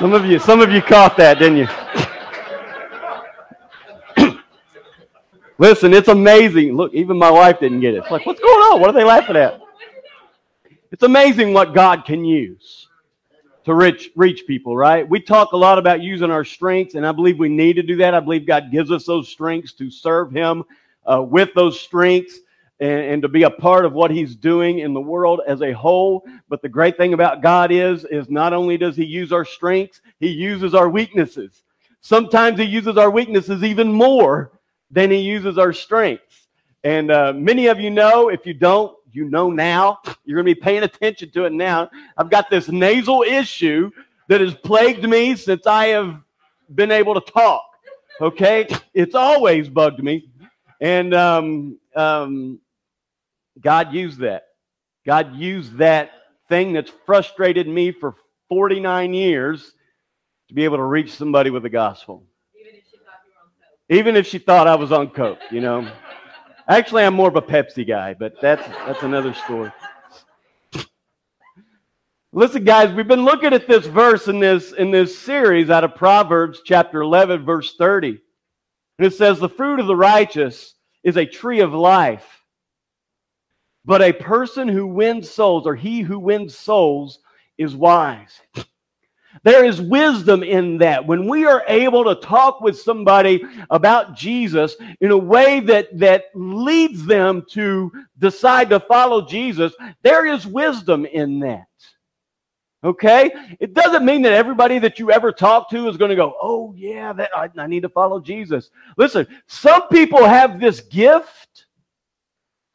Some of you, some of you caught that, didn't you? Listen, it's amazing. Look, even my wife didn't get it. It's like, what's going on? What are they laughing at? It's amazing what God can use to reach, reach people, right? We talk a lot about using our strengths, and I believe we need to do that. I believe God gives us those strengths to serve Him uh, with those strengths and, and to be a part of what He's doing in the world as a whole. But the great thing about God is, is not only does He use our strengths, He uses our weaknesses. Sometimes He uses our weaknesses even more than He uses our strengths. And uh, many of you know, if you don't, you know now. You're going to be paying attention to it now. I've got this nasal issue that has plagued me since I have been able to talk. Okay? It's always bugged me. And um, um, God used that. God used that thing that's frustrated me for 49 years to be able to reach somebody with the gospel. Even if she thought I was on coke, you know. Actually, I'm more of a Pepsi guy, but that's that's another story. Listen, guys, we've been looking at this verse in this in this series out of Proverbs chapter 11, verse 30. And it says, The fruit of the righteous is a tree of life. But a person who wins souls, or he who wins souls, is wise. There is wisdom in that. When we are able to talk with somebody about Jesus in a way that, that leads them to decide to follow Jesus, there is wisdom in that. Okay? It doesn't mean that everybody that you ever talk to is going to go, oh, yeah, that, I, I need to follow Jesus. Listen, some people have this gift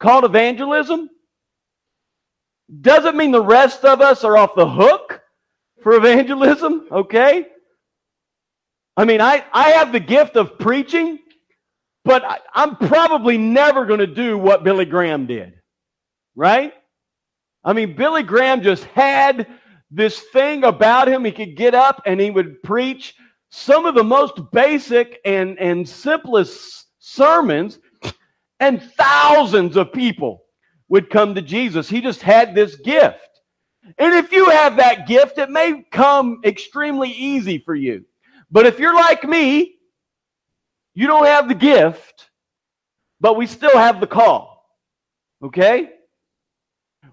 called evangelism. Doesn't mean the rest of us are off the hook for evangelism, okay? I mean, I, I have the gift of preaching, but I, I'm probably never going to do what Billy Graham did, right? I mean, Billy Graham just had this thing about him. He could get up and he would preach some of the most basic and, and simplest sermons, and thousands of people would come to Jesus. He just had this gift. And if you have that gift, it may come extremely easy for you. But if you're like me, you don't have the gift, but we still have the call. Okay?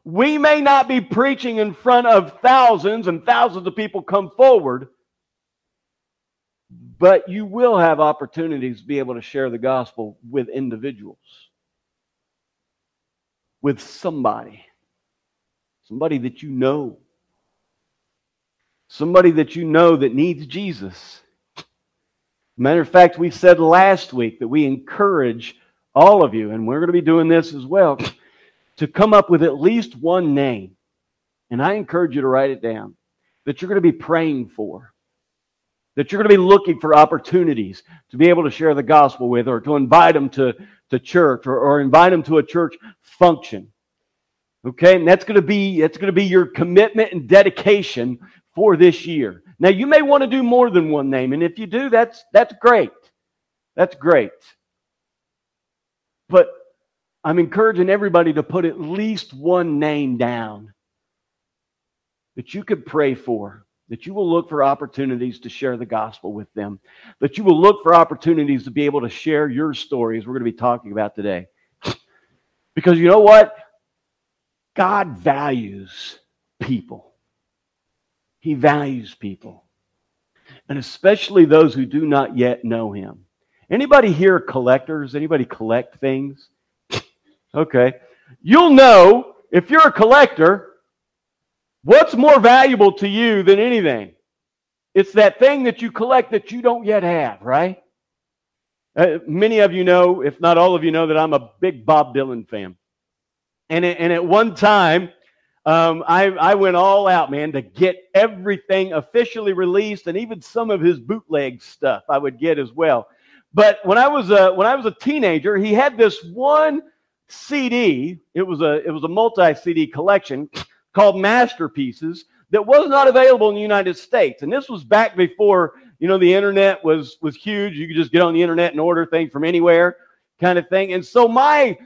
We may not be preaching in front of thousands and thousands of people come forward, but you will have opportunities to be able to share the gospel with individuals, with somebody somebody that you know, somebody that you know that needs Jesus. Matter of fact, we said last week that we encourage all of you, and we're going to be doing this as well, to come up with at least one name. And I encourage you to write it down that you're going to be praying for, that you're going to be looking for opportunities to be able to share the gospel with, or to invite them to, to church, or, or invite them to a church function. Okay, and that's going to be that's going to be your commitment and dedication for this year. Now you may want to do more than one name, and if you do, that's that's great. That's great. But I'm encouraging everybody to put at least one name down that you could pray for, that you will look for opportunities to share the gospel with them, that you will look for opportunities to be able to share your stories we're going to be talking about today. Because you know what? God values people. He values people. And especially those who do not yet know him. Anybody here collectors? Anybody collect things? okay. You'll know if you're a collector, what's more valuable to you than anything? It's that thing that you collect that you don't yet have, right? Uh, many of you know, if not all of you know, that I'm a big Bob Dylan fan. And, it, and at one time, um, I, I went all out, man, to get everything officially released, and even some of his bootleg stuff I would get as well. But when I was a when I was a teenager, he had this one CD. It was a it was a multi CD collection called Masterpieces that was not available in the United States. And this was back before you know the internet was was huge. You could just get on the internet and order things from anywhere, kind of thing. And so my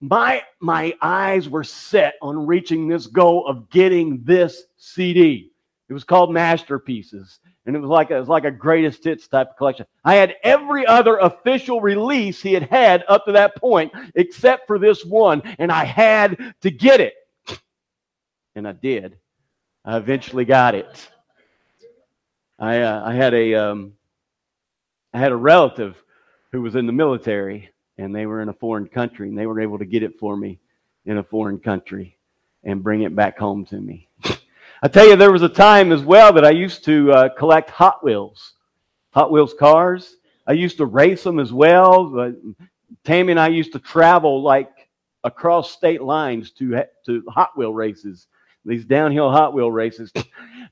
my my eyes were set on reaching this goal of getting this CD. It was called Masterpieces. And it was like a, it was like a greatest hits type of collection. I had every other official release he had had up to that point, except for this one, and I had to get it. And I did. I eventually got it. I uh, I had a um, I had a relative who was in the military, and they were in a foreign country, and they were able to get it for me in a foreign country and bring it back home to me. I tell you, there was a time as well that I used to uh, collect Hot Wheels, Hot Wheels cars. I used to race them as well. Tammy and I used to travel like across state lines to to Hot Wheel races, these downhill Hot Wheel races.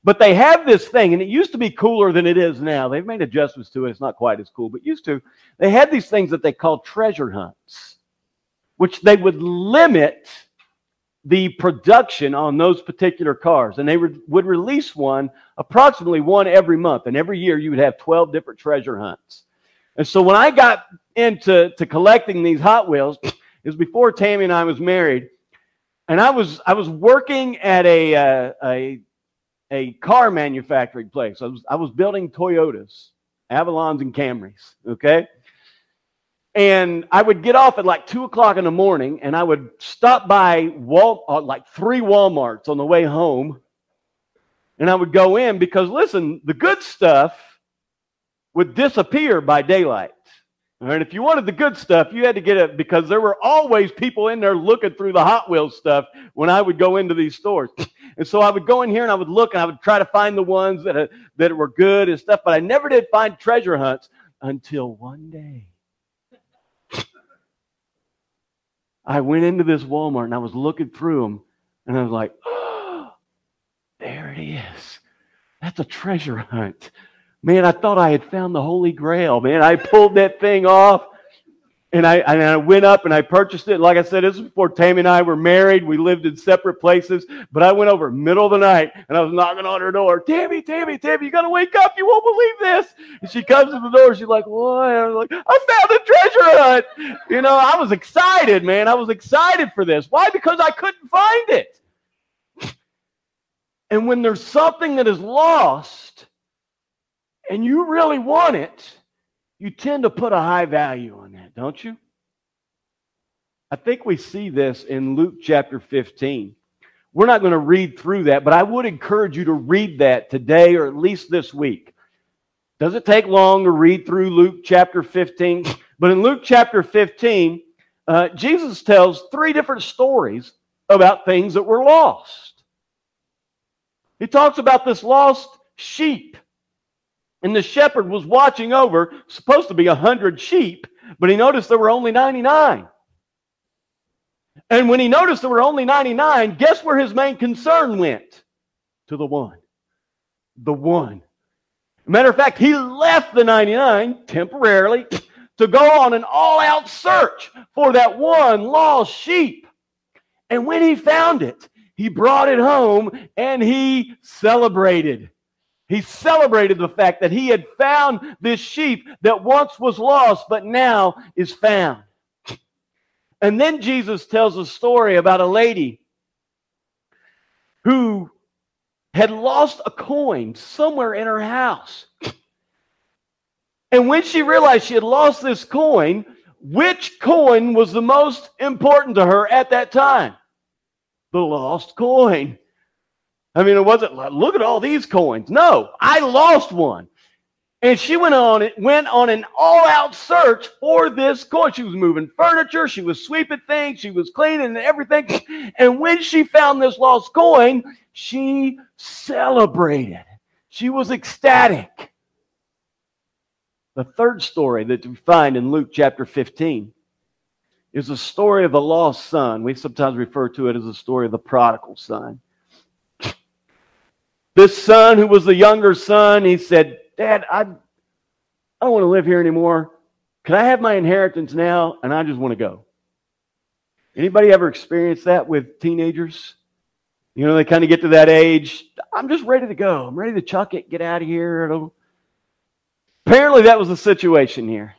But they have this thing, and it used to be cooler than it is now. They've made adjustments to it. It's not quite as cool, but used to. They had these things that they called treasure hunts, which they would limit the production on those particular cars. And they re- would release one, approximately one every month. And every year you would have 12 different treasure hunts. And so when I got into to collecting these Hot Wheels, it was before Tammy and I was married. And I was I was working at a uh, a a car manufacturing place. I was I was building Toyotas, Avalons, and Camrys. Okay, and I would get off at like two o'clock in the morning, and I would stop by Wal- uh, like three WalMarts on the way home, and I would go in because listen, the good stuff would disappear by daylight. And if you wanted the good stuff, you had to get it because there were always people in there looking through the Hot Wheels stuff when I would go into these stores. And so I would go in here and I would look and I would try to find the ones that, uh, that were good and stuff, but I never did find treasure hunts until one day. I went into this Walmart and I was looking through them and I was like, oh, there it is. That's a treasure hunt. Man, I thought I had found the Holy Grail. Man, I pulled that thing off and I, and I went up and I purchased it. Like I said, this was before Tammy and I were married. We lived in separate places. But I went over middle of the night and I was knocking on her door. Tammy, Tammy, Tammy, you got to wake up. You won't believe this. And she comes to the door. She's like, what? I was like, I found a treasure hunt. You know, I was excited, man. I was excited for this. Why? Because I couldn't find it. And when there's something that is lost and you really want it, you tend to put a high value on that, don't you? I think we see this in Luke chapter 15. We're not going to read through that, but I would encourage you to read that today or at least this week. Does it take long to read through Luke chapter 15? But in Luke chapter 15, uh, Jesus tells three different stories about things that were lost. He talks about this lost sheep and the shepherd was watching over, supposed to be a hundred sheep, but he noticed there were only 99. And when he noticed there were only 99, guess where his main concern went? To the one. The one. Matter of fact, he left the 99 temporarily to go on an all out search for that one lost sheep. And when he found it, he brought it home and he celebrated. He celebrated the fact that he had found this sheep that once was lost, but now is found. And then Jesus tells a story about a lady who had lost a coin somewhere in her house. And when she realized she had lost this coin, which coin was the most important to her at that time? The lost coin. I mean, it wasn't like, look at all these coins. No, I lost one. And she went on it went on an all-out search for this coin. She was moving furniture, she was sweeping things, she was cleaning everything. And when she found this lost coin, she celebrated. She was ecstatic. The third story that we find in Luke chapter 15 is a story of the lost son. We sometimes refer to it as the story of the prodigal son. This son, who was the younger son, he said, Dad, I, I don't want to live here anymore. Can I have my inheritance now? And I just want to go. Anybody ever experienced that with teenagers? You know, they kind of get to that age. I'm just ready to go. I'm ready to chuck it, get out of here. Apparently, that was the situation here.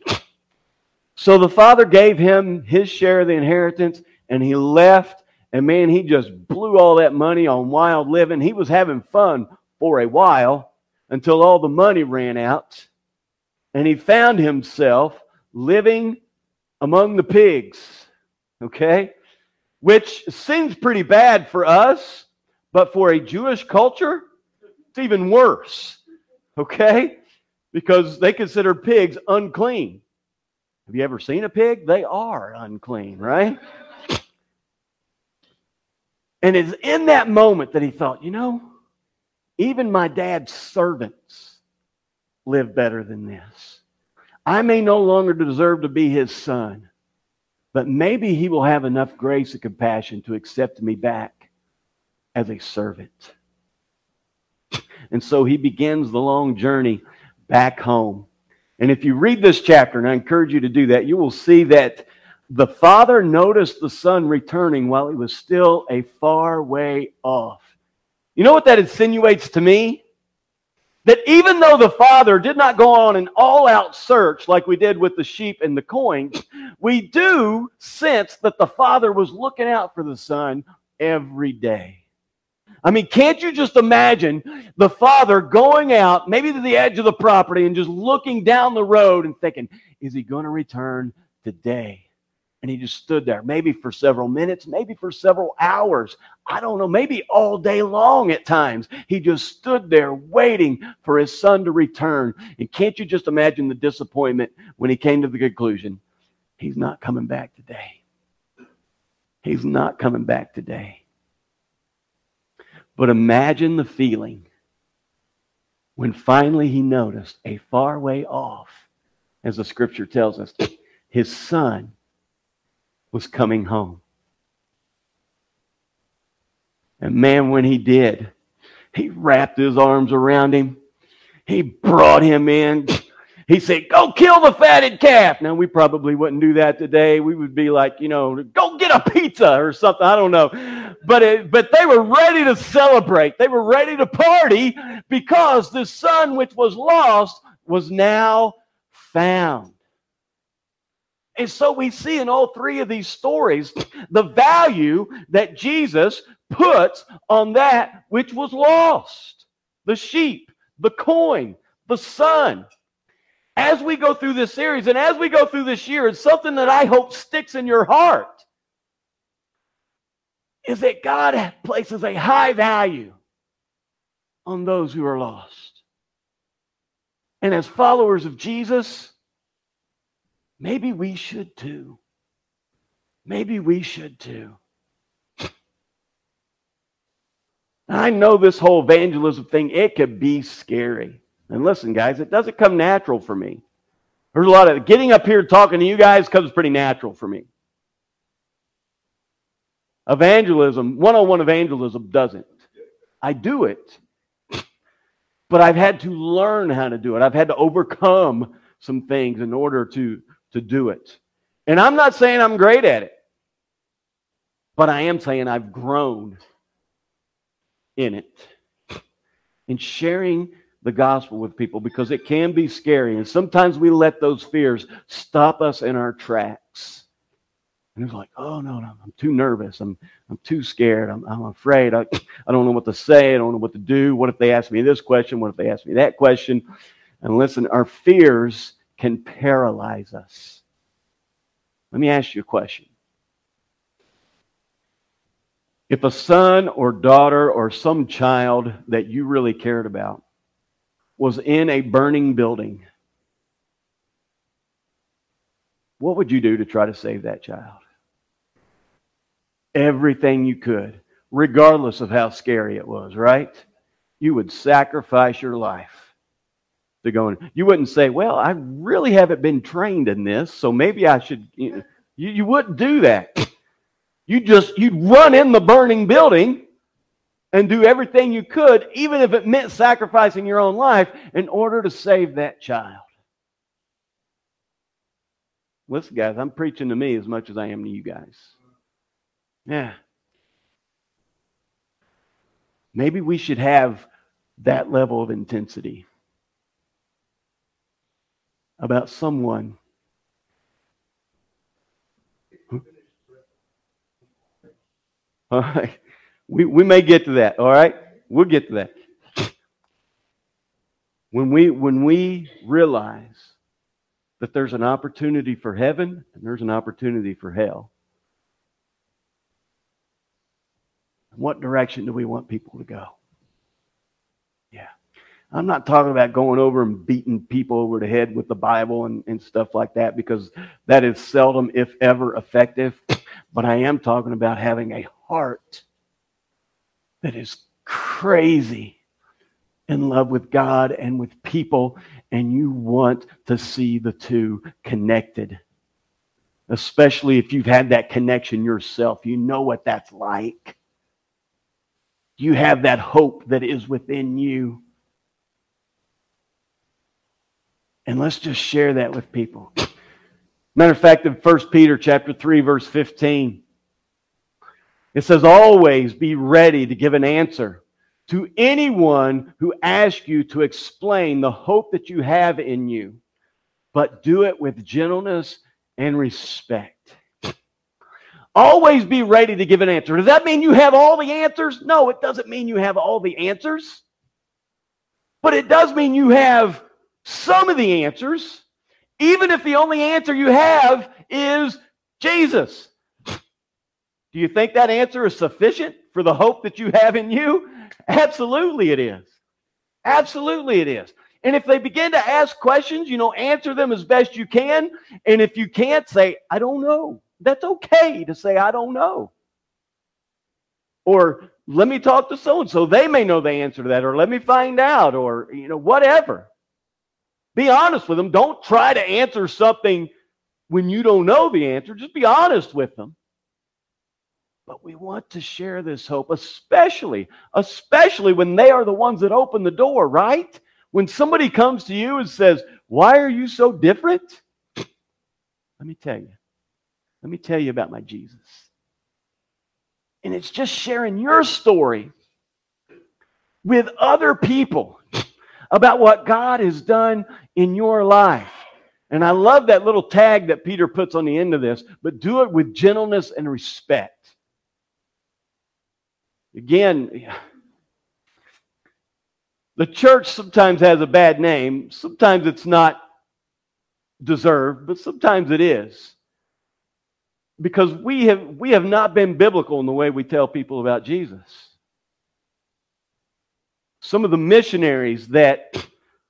So the father gave him his share of the inheritance, and he left and man, he just blew all that money on wild living. He was having fun for a while until all the money ran out and he found himself living among the pigs. Okay? Which seems pretty bad for us, but for a Jewish culture, it's even worse. Okay? Because they consider pigs unclean. Have you ever seen a pig? They are unclean, right? And it's in that moment that he thought, you know, even my dad's servants live better than this. I may no longer deserve to be his son, but maybe he will have enough grace and compassion to accept me back as a servant. And so he begins the long journey back home. And if you read this chapter, and I encourage you to do that, you will see that the father noticed the son returning while he was still a far way off. You know what that insinuates to me? That even though the father did not go on an all out search like we did with the sheep and the coins, we do sense that the father was looking out for the son every day. I mean, can't you just imagine the father going out, maybe to the edge of the property, and just looking down the road and thinking, is he going to return today? And he just stood there, maybe for several minutes, maybe for several hours. I don't know, maybe all day long at times. He just stood there waiting for his son to return. And can't you just imagine the disappointment when he came to the conclusion, he's not coming back today? He's not coming back today. But imagine the feeling when finally he noticed a far way off, as the scripture tells us, his son was coming home. And man, when he did, he wrapped his arms around him. He brought him in. He said, Go kill the fatted calf. Now, we probably wouldn't do that today. We would be like, you know, go get a pizza or something. I don't know. But, it, but they were ready to celebrate. They were ready to party because the son which was lost was now found. And so we see in all three of these stories the value that Jesus puts on that which was lost the sheep, the coin, the son as we go through this series and as we go through this year, it's something that I hope sticks in your heart is that God places a high value on those who are lost. And as followers of Jesus, maybe we should too. Maybe we should too. I know this whole evangelism thing, it could be scary. And listen, guys, it doesn't come natural for me. There's a lot of getting up here talking to you guys comes pretty natural for me. Evangelism, one on one evangelism doesn't. I do it, but I've had to learn how to do it. I've had to overcome some things in order to, to do it. And I'm not saying I'm great at it, but I am saying I've grown in it. In sharing the gospel with people because it can be scary. And sometimes we let those fears stop us in our tracks. And it's like, oh, no, no, I'm too nervous. I'm, I'm too scared. I'm, I'm afraid. I, I don't know what to say. I don't know what to do. What if they ask me this question? What if they ask me that question? And listen, our fears can paralyze us. Let me ask you a question. If a son or daughter or some child that you really cared about was in a burning building, what would you do to try to save that child? Everything you could, regardless of how scary it was, right? You would sacrifice your life to go in. You wouldn't say, Well, I really haven't been trained in this, so maybe I should. You, you wouldn't do that. You just, you'd run in the burning building and do everything you could, even if it meant sacrificing your own life, in order to save that child. Listen, guys, I'm preaching to me as much as I am to you guys. Yeah. Maybe we should have that level of intensity about someone. All right. We, we may get to that, all right? We'll get to that. When we, when we realize that there's an opportunity for heaven and there's an opportunity for hell, what direction do we want people to go? I'm not talking about going over and beating people over the head with the Bible and, and stuff like that because that is seldom, if ever, effective. But I am talking about having a heart that is crazy in love with God and with people, and you want to see the two connected. Especially if you've had that connection yourself, you know what that's like. You have that hope that is within you. And let's just share that with people. Matter of fact, in 1 Peter chapter 3, verse 15, it says, Always be ready to give an answer to anyone who asks you to explain the hope that you have in you, but do it with gentleness and respect. Always be ready to give an answer. Does that mean you have all the answers? No, it doesn't mean you have all the answers. But it does mean you have some of the answers, even if the only answer you have is Jesus. Do you think that answer is sufficient for the hope that you have in you? Absolutely, it is. Absolutely, it is. And if they begin to ask questions, you know, answer them as best you can. And if you can't, say, I don't know. That's okay to say, I don't know. Or let me talk to so and so. They may know the answer to that. Or let me find out. Or, you know, whatever. Be honest with them. Don't try to answer something when you don't know the answer. Just be honest with them. But we want to share this hope, especially, especially when they are the ones that open the door, right? When somebody comes to you and says, Why are you so different? Let me tell you. Let me tell you about my Jesus. And it's just sharing your story with other people about what God has done in your life. And I love that little tag that Peter puts on the end of this, but do it with gentleness and respect. Again, the church sometimes has a bad name. Sometimes it's not deserved, but sometimes it is. Because we have, we have not been biblical in the way we tell people about Jesus. Some of the missionaries that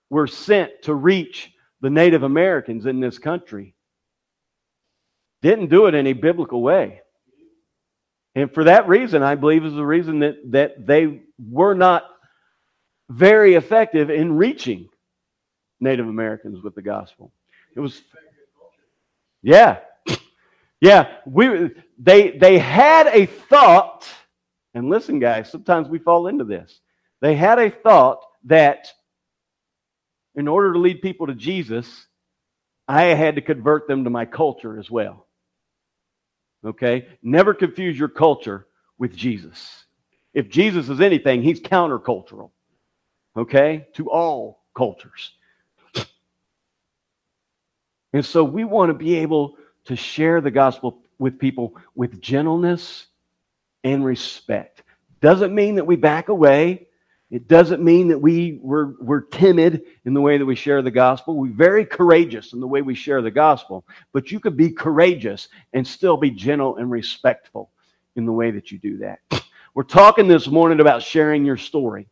were sent to reach the Native Americans in this country didn't do it in a biblical way. And for that reason, I believe is the reason that, that they were not very effective in reaching Native Americans with the gospel. It was, yeah, yeah. We they they had a thought, and listen, guys. Sometimes we fall into this. They had a thought that in order to lead people to Jesus, I had to convert them to my culture as well. Okay? Never confuse your culture with Jesus. If Jesus is anything, he's countercultural. Okay? To all cultures. And so we want to be able to share the gospel with people with gentleness and respect. Doesn't mean that we back away. It doesn't mean that we, were, we're timid in the way that we share the gospel. We're very courageous in the way we share the gospel. But you could be courageous and still be gentle and respectful in the way that you do that. We're talking this morning about sharing your story.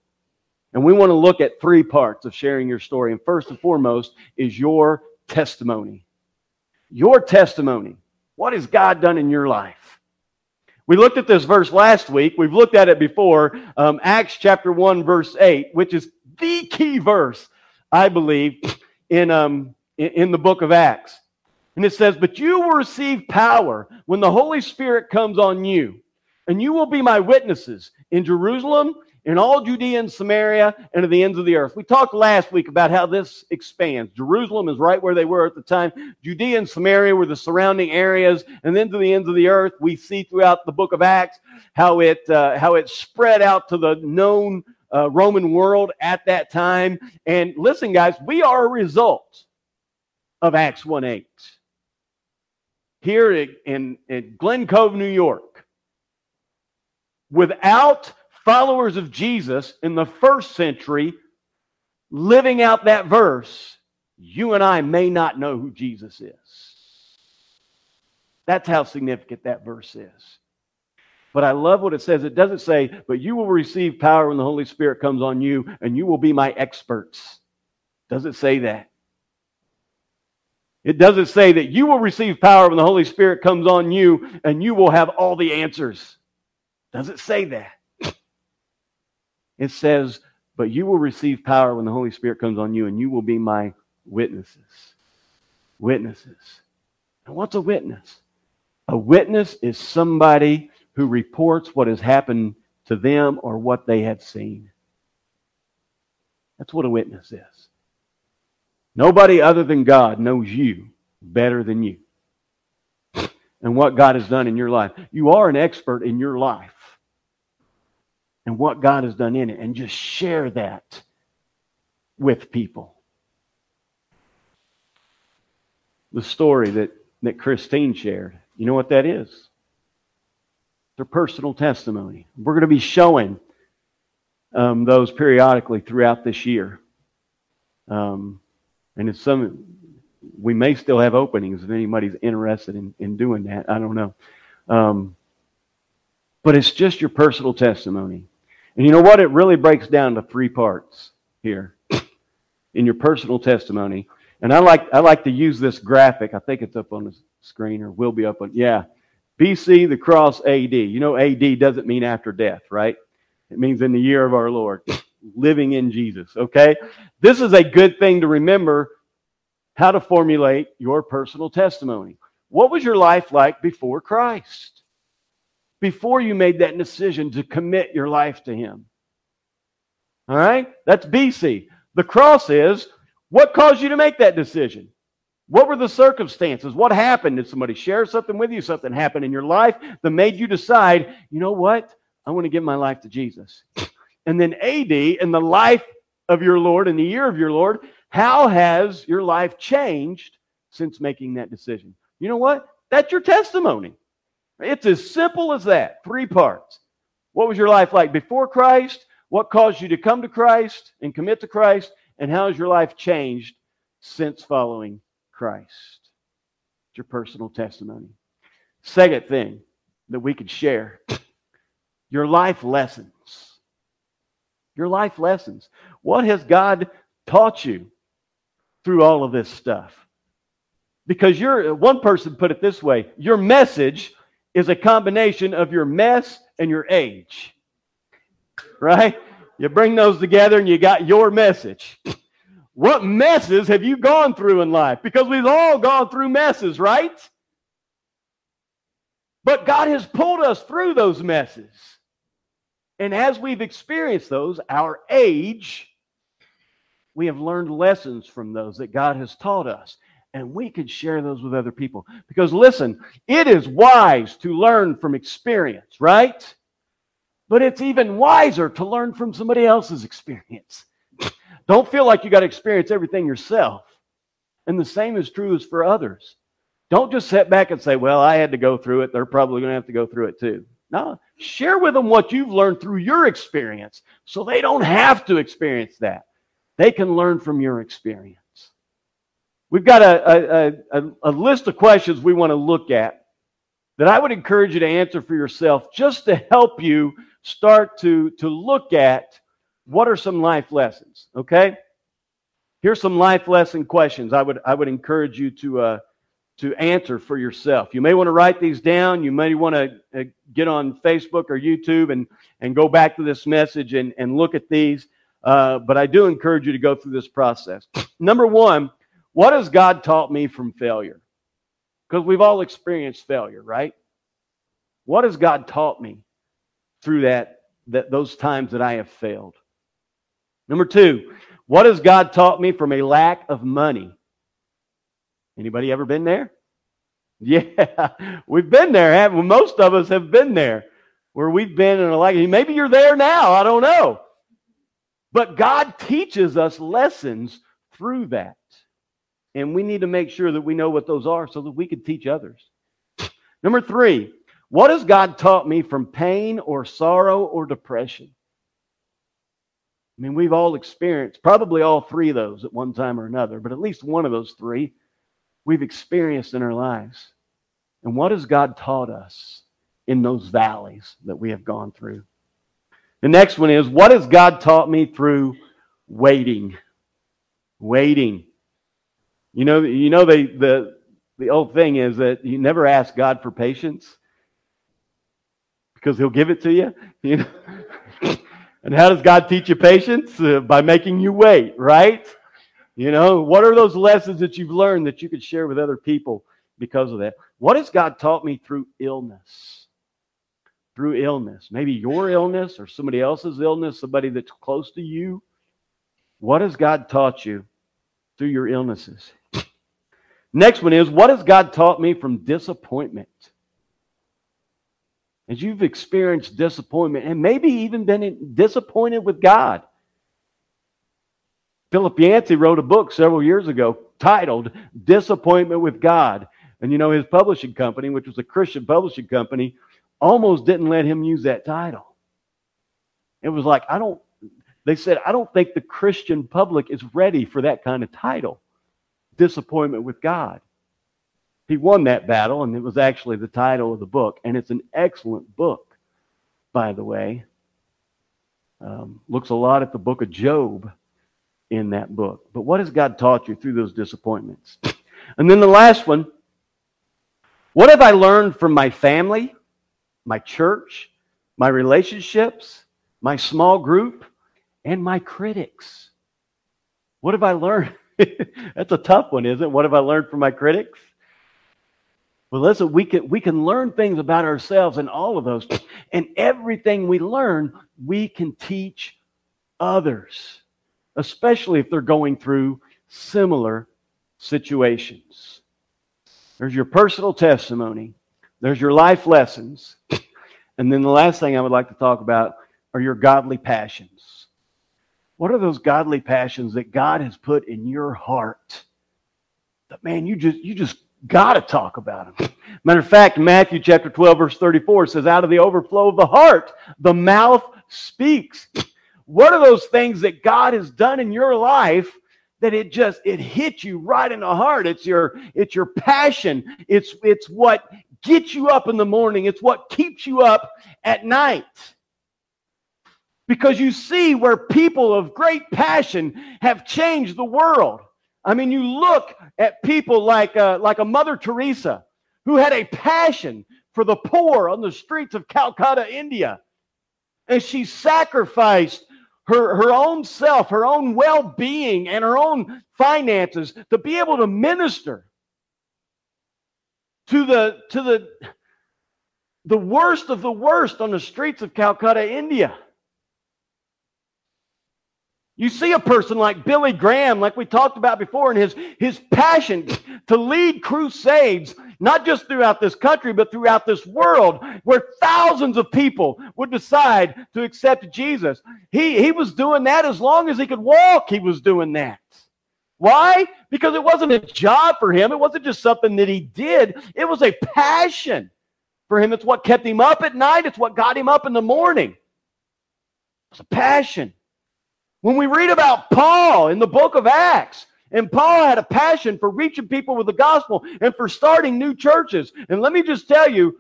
And we want to look at three parts of sharing your story. And first and foremost is your testimony. Your testimony. What has God done in your life? We looked at this verse last week. We've looked at it before. Um, Acts chapter 1, verse 8, which is the key verse, I believe, in, um, in the book of Acts. And it says, But you will receive power when the Holy Spirit comes on you, and you will be my witnesses in Jerusalem in all Judea and Samaria and to the ends of the earth. We talked last week about how this expands. Jerusalem is right where they were at the time. Judea and Samaria were the surrounding areas, and then to the ends of the earth. We see throughout the book of Acts how it uh, how it spread out to the known uh, Roman world at that time. And listen, guys, we are a result of Acts one eight here in, in Glen Cove, New York. Without followers of Jesus in the first century, living out that verse, you and I may not know who Jesus is. That's how significant that verse is. But I love what it says. It doesn't say, but you will receive power when the Holy Spirit comes on you, and you will be my experts. Does it say that? It doesn't say that you will receive power when the Holy Spirit comes on you and you will have all the answers. Does it say that? It says, but you will receive power when the Holy Spirit comes on you and you will be my witnesses. Witnesses. And what's a witness? A witness is somebody who reports what has happened to them or what they have seen. That's what a witness is. Nobody other than God knows you better than you and what God has done in your life. You are an expert in your life and what God has done in it, and just share that with people. The story that, that Christine shared, you know what that is? Their personal testimony. We're going to be showing um, those periodically throughout this year. Um, and it's some we may still have openings if anybody's interested in, in doing that. I don't know. Um, but it's just your personal testimony. And you know what? It really breaks down to three parts here in your personal testimony. And I like I like to use this graphic. I think it's up on the screen or will be up on yeah. BC the cross AD. You know AD doesn't mean after death, right? It means in the year of our Lord, living in Jesus, okay? This is a good thing to remember how to formulate your personal testimony. What was your life like before Christ? Before you made that decision to commit your life to Him. All right? That's BC. The cross is what caused you to make that decision? What were the circumstances? What happened? Did somebody share something with you? Something happened in your life that made you decide, you know what? I want to give my life to Jesus. And then AD, in the life of your Lord, in the year of your Lord, how has your life changed since making that decision? You know what? That's your testimony. It's as simple as that. Three parts. What was your life like before Christ? What caused you to come to Christ and commit to Christ? And how has your life changed since following Christ? It's your personal testimony. Second thing that we could share your life lessons. Your life lessons. What has God taught you through all of this stuff. Because you're, one person put it this way your message is a combination of your mess and your age. Right? You bring those together and you got your message. What messes have you gone through in life? Because we've all gone through messes, right? But God has pulled us through those messes. And as we've experienced those, our age we have learned lessons from those that God has taught us. And we can share those with other people. Because listen, it is wise to learn from experience, right? But it's even wiser to learn from somebody else's experience. Don't feel like you got to experience everything yourself. And the same is true as for others. Don't just sit back and say, well, I had to go through it. They're probably going to have to go through it too. No, share with them what you've learned through your experience so they don't have to experience that. They can learn from your experience. We've got a, a, a, a list of questions we want to look at that I would encourage you to answer for yourself just to help you start to, to look at what are some life lessons, okay? Here's some life lesson questions I would, I would encourage you to, uh, to answer for yourself. You may want to write these down. You may want to uh, get on Facebook or YouTube and, and go back to this message and, and look at these. Uh, but I do encourage you to go through this process. Number one, what has God taught me from failure? Because we've all experienced failure, right? What has God taught me through that, that those times that I have failed? Number two, what has God taught me from a lack of money? Anybody ever been there? Yeah, we've been there. Haven't Most of us have been there where we've been in a lack. Maybe you're there now. I don't know. But God teaches us lessons through that. And we need to make sure that we know what those are so that we can teach others. Number three, what has God taught me from pain or sorrow or depression? I mean, we've all experienced probably all three of those at one time or another, but at least one of those three we've experienced in our lives. And what has God taught us in those valleys that we have gone through? The next one is what has God taught me through waiting? Waiting. You know, you know the, the, the old thing is that you never ask God for patience because he'll give it to you. You know? and how does God teach you patience? Uh, by making you wait, right? You know, what are those lessons that you've learned that you could share with other people because of that? What has God taught me through illness? Through illness. Maybe your illness or somebody else's illness, somebody that's close to you. What has God taught you through your illnesses? Next one is what has God taught me from disappointment? as you've experienced disappointment and maybe even been disappointed with God. Philip Yancey wrote a book several years ago titled Disappointment with God. And you know, his publishing company, which was a Christian publishing company, almost didn't let him use that title. It was like, I don't, they said, I don't think the Christian public is ready for that kind of title Disappointment with God. He won that battle, and it was actually the title of the book. And it's an excellent book, by the way. Um, looks a lot at the book of Job in that book. But what has God taught you through those disappointments? And then the last one what have I learned from my family, my church, my relationships, my small group, and my critics? What have I learned? That's a tough one, isn't it? What have I learned from my critics? Well, listen, we can we can learn things about ourselves and all of those, and everything we learn, we can teach others, especially if they're going through similar situations. There's your personal testimony. There's your life lessons. And then the last thing I would like to talk about are your godly passions. What are those godly passions that God has put in your heart? That man, you just you just got to talk about them. Matter of fact, Matthew chapter 12, verse 34 says, Out of the overflow of the heart, the mouth speaks. What are those things that God has done in your life that it just it hits you right in the heart? It's your it's your passion. It's it's what gets you up in the morning. It's what keeps you up at night. Because you see where people of great passion have changed the world. I mean, you look at people like, uh, like a Mother Teresa who had a passion for the poor on the streets of Calcutta, India. And she sacrificed her, her own self, her own well being, and her own finances to be able to minister to the, to the, the worst of the worst on the streets of Calcutta, India. You see a person like Billy Graham, like we talked about before, and his, his passion to lead crusades, not just throughout this country, but throughout this world, where thousands of people would decide to accept Jesus. He, he was doing that as long as he could walk, he was doing that. Why? Because it wasn't a job for him. It wasn't just something that he did. It was a passion for him. It's what kept him up at night. It's what got him up in the morning. It's a passion. When we read about Paul in the book of Acts, and Paul had a passion for reaching people with the gospel and for starting new churches. And let me just tell you,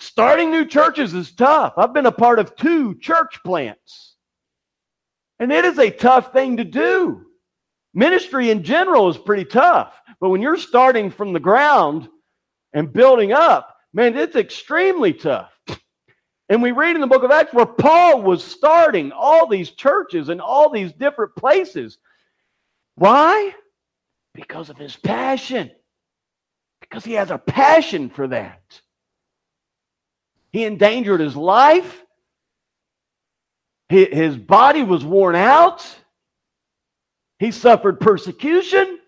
starting new churches is tough. I've been a part of two church plants, and it is a tough thing to do. Ministry in general is pretty tough, but when you're starting from the ground and building up, man, it's extremely tough. And we read in the book of Acts where Paul was starting all these churches in all these different places. Why? Because of his passion. Because he has a passion for that. He endangered his life. His body was worn out. He suffered persecution,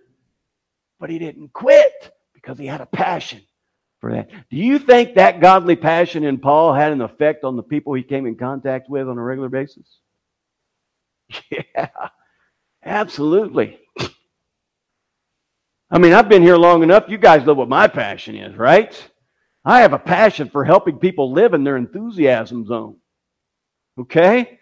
but he didn't quit because he had a passion for that. Do you think that godly passion in Paul had an effect on the people he came in contact with on a regular basis? Yeah, absolutely. I mean, I've been here long enough. You guys know what my passion is, right? I have a passion for helping people live in their enthusiasm zone. Okay?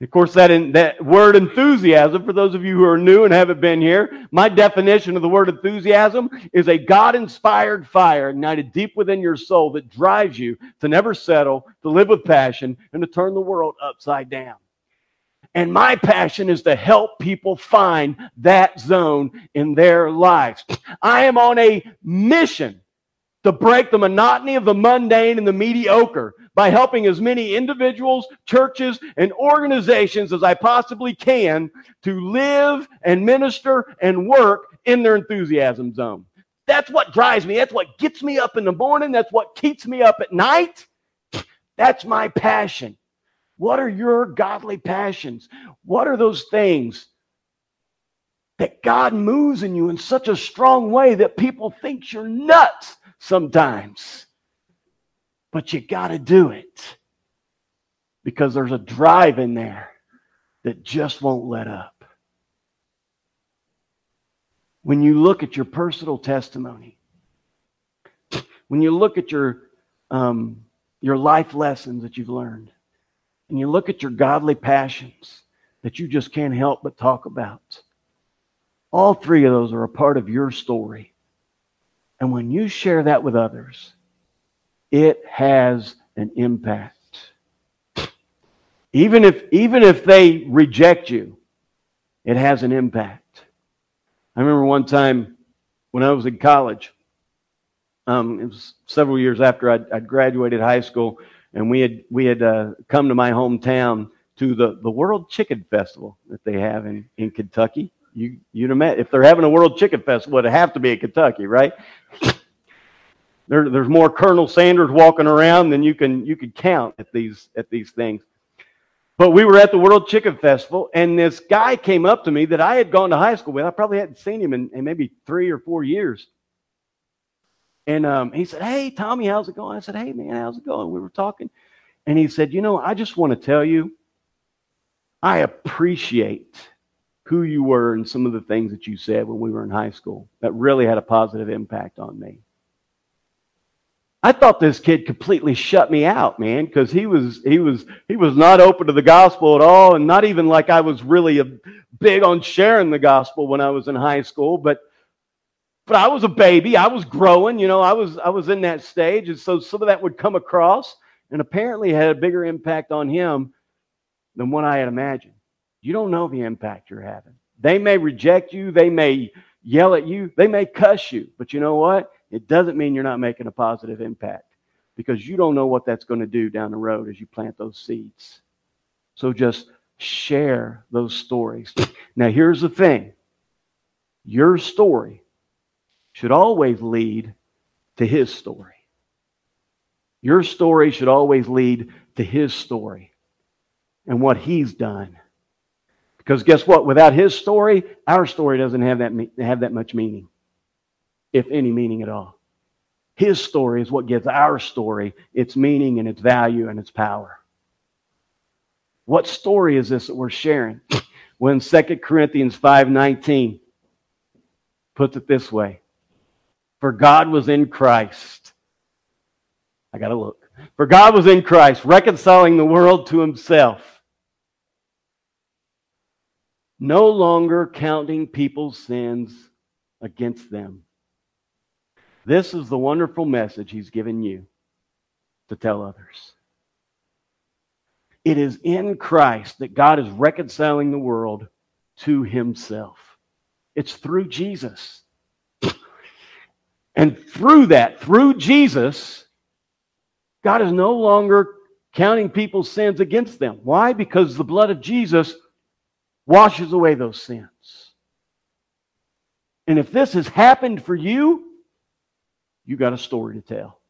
Of course, that, in, that word enthusiasm, for those of you who are new and haven't been here, my definition of the word enthusiasm is a God inspired fire ignited deep within your soul that drives you to never settle, to live with passion, and to turn the world upside down. And my passion is to help people find that zone in their lives. I am on a mission to break the monotony of the mundane and the mediocre by helping as many individuals, churches, and organizations as I possibly can to live and minister and work in their enthusiasm zone. That's what drives me. That's what gets me up in the morning. That's what keeps me up at night. That's my passion. What are your godly passions? What are those things that God moves in you in such a strong way that people think you're nuts sometimes? But you got to do it because there's a drive in there that just won't let up. When you look at your personal testimony, when you look at your um, your life lessons that you've learned, and you look at your godly passions that you just can't help but talk about, all three of those are a part of your story. And when you share that with others, it has an impact. Even if, even if they reject you, it has an impact. I remember one time when I was in college, um, it was several years after I'd, I'd graduated high school, and we had we had uh, come to my hometown to the the World Chicken Festival that they have in in Kentucky. You you'd imagine if they're having a World Chicken Festival, it'd have to be in Kentucky, right? there, there's more Colonel Sanders walking around than you can you could count at these at these things. But we were at the World Chicken Festival, and this guy came up to me that I had gone to high school with. I probably hadn't seen him in, in maybe three or four years. And um, he said, Hey, Tommy, how's it going? I said, Hey, man, how's it going? We were talking. And he said, You know, I just want to tell you, I appreciate who you were and some of the things that you said when we were in high school. That really had a positive impact on me. I thought this kid completely shut me out, man, because he was he was he was not open to the gospel at all, and not even like I was really a, big on sharing the gospel when I was in high school. But but I was a baby. I was growing. You know, I was I was in that stage, and so some of that would come across, and apparently had a bigger impact on him than what I had imagined. You don't know the impact you're having. They may reject you. They may yell at you. They may cuss you. But you know what? It doesn't mean you're not making a positive impact because you don't know what that's going to do down the road as you plant those seeds. So just share those stories. Now, here's the thing your story should always lead to his story. Your story should always lead to his story and what he's done. Because guess what? Without his story, our story doesn't have that, have that much meaning, if any meaning at all. His story is what gives our story its meaning and its value and its power. What story is this that we're sharing? When 2 Corinthians 5:19 puts it this way, for God was in Christ. I got to look. For God was in Christ, reconciling the world to himself, no longer counting people's sins against them. This is the wonderful message he's given you to tell others. It is in Christ that God is reconciling the world to himself. It's through Jesus. And through that, through Jesus, God is no longer counting people's sins against them. Why? Because the blood of Jesus washes away those sins. And if this has happened for you, you got a story to tell.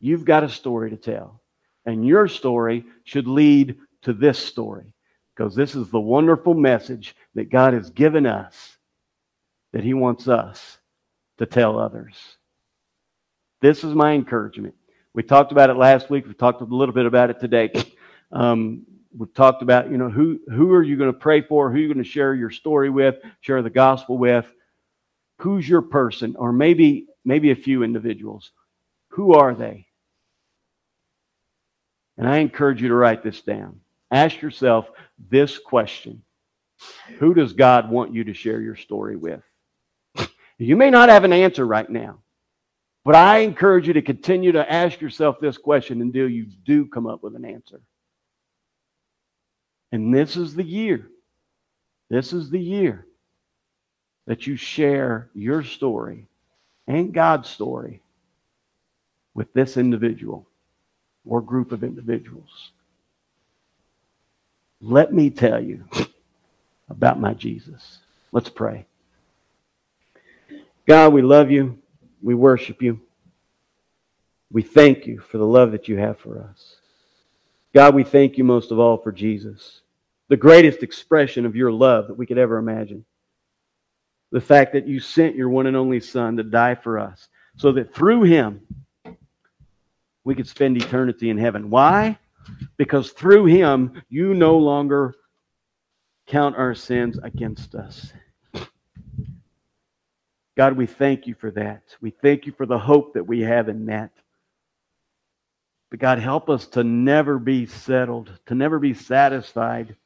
You've got a story to tell. And your story should lead to this story because this is the wonderful message that God has given us that He wants us to tell others. This is my encouragement. We talked about it last week. We talked a little bit about it today. Um, we've talked about, you know, who, who are you going to pray for? Who are you going to share your story with, share the gospel with? Who's your person? Or maybe, maybe a few individuals. Who are they? And I encourage you to write this down. Ask yourself this question Who does God want you to share your story with? You may not have an answer right now, but I encourage you to continue to ask yourself this question until you do come up with an answer. And this is the year. This is the year that you share your story and God's story with this individual or group of individuals. Let me tell you about my Jesus. Let's pray. God, we love you. We worship you. We thank you for the love that you have for us. God, we thank you most of all for Jesus, the greatest expression of your love that we could ever imagine. The fact that you sent your one and only Son to die for us so that through him we could spend eternity in heaven. Why? Because through him you no longer count our sins against us. God, we thank you for that. We thank you for the hope that we have in that. But God, help us to never be settled, to never be satisfied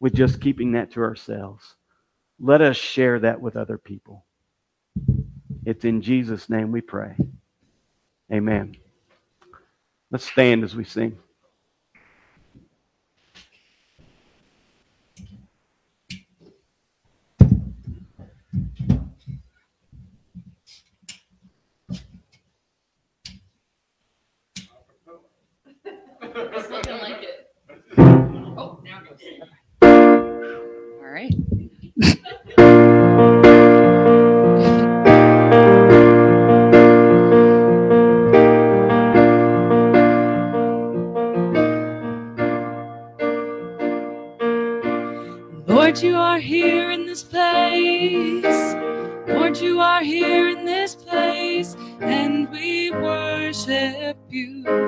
with just keeping that to ourselves. Let us share that with other people. It's in Jesus' name we pray. Amen. Let's stand as we sing. Lord, you are here in this place. Lord, you are here in this place, and we worship you.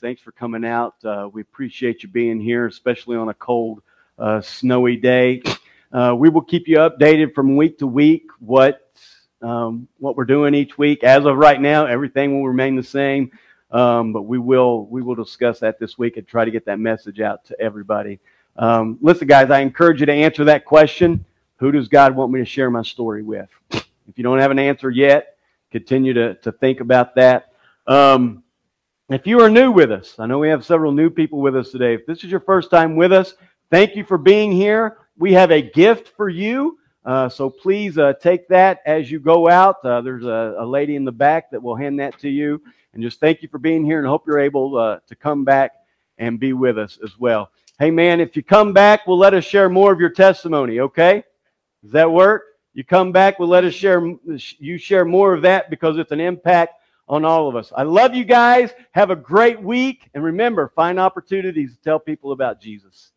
Thanks for coming out. Uh, we appreciate you being here, especially on a cold, uh, snowy day. Uh, we will keep you updated from week to week what um, what we're doing each week. As of right now, everything will remain the same, um, but we will we will discuss that this week and try to get that message out to everybody. Um, listen, guys, I encourage you to answer that question: Who does God want me to share my story with? If you don't have an answer yet, continue to to think about that. Um, if you are new with us, I know we have several new people with us today. If this is your first time with us, thank you for being here. We have a gift for you. Uh, so please uh, take that as you go out. Uh, there's a, a, lady in the back that will hand that to you. And just thank you for being here and hope you're able uh, to come back and be with us as well. Hey, man, if you come back, we'll let us share more of your testimony, okay? Does that work? You come back, we'll let us share, you share more of that because it's an impact on all of us. I love you guys. Have a great week. And remember, find opportunities to tell people about Jesus.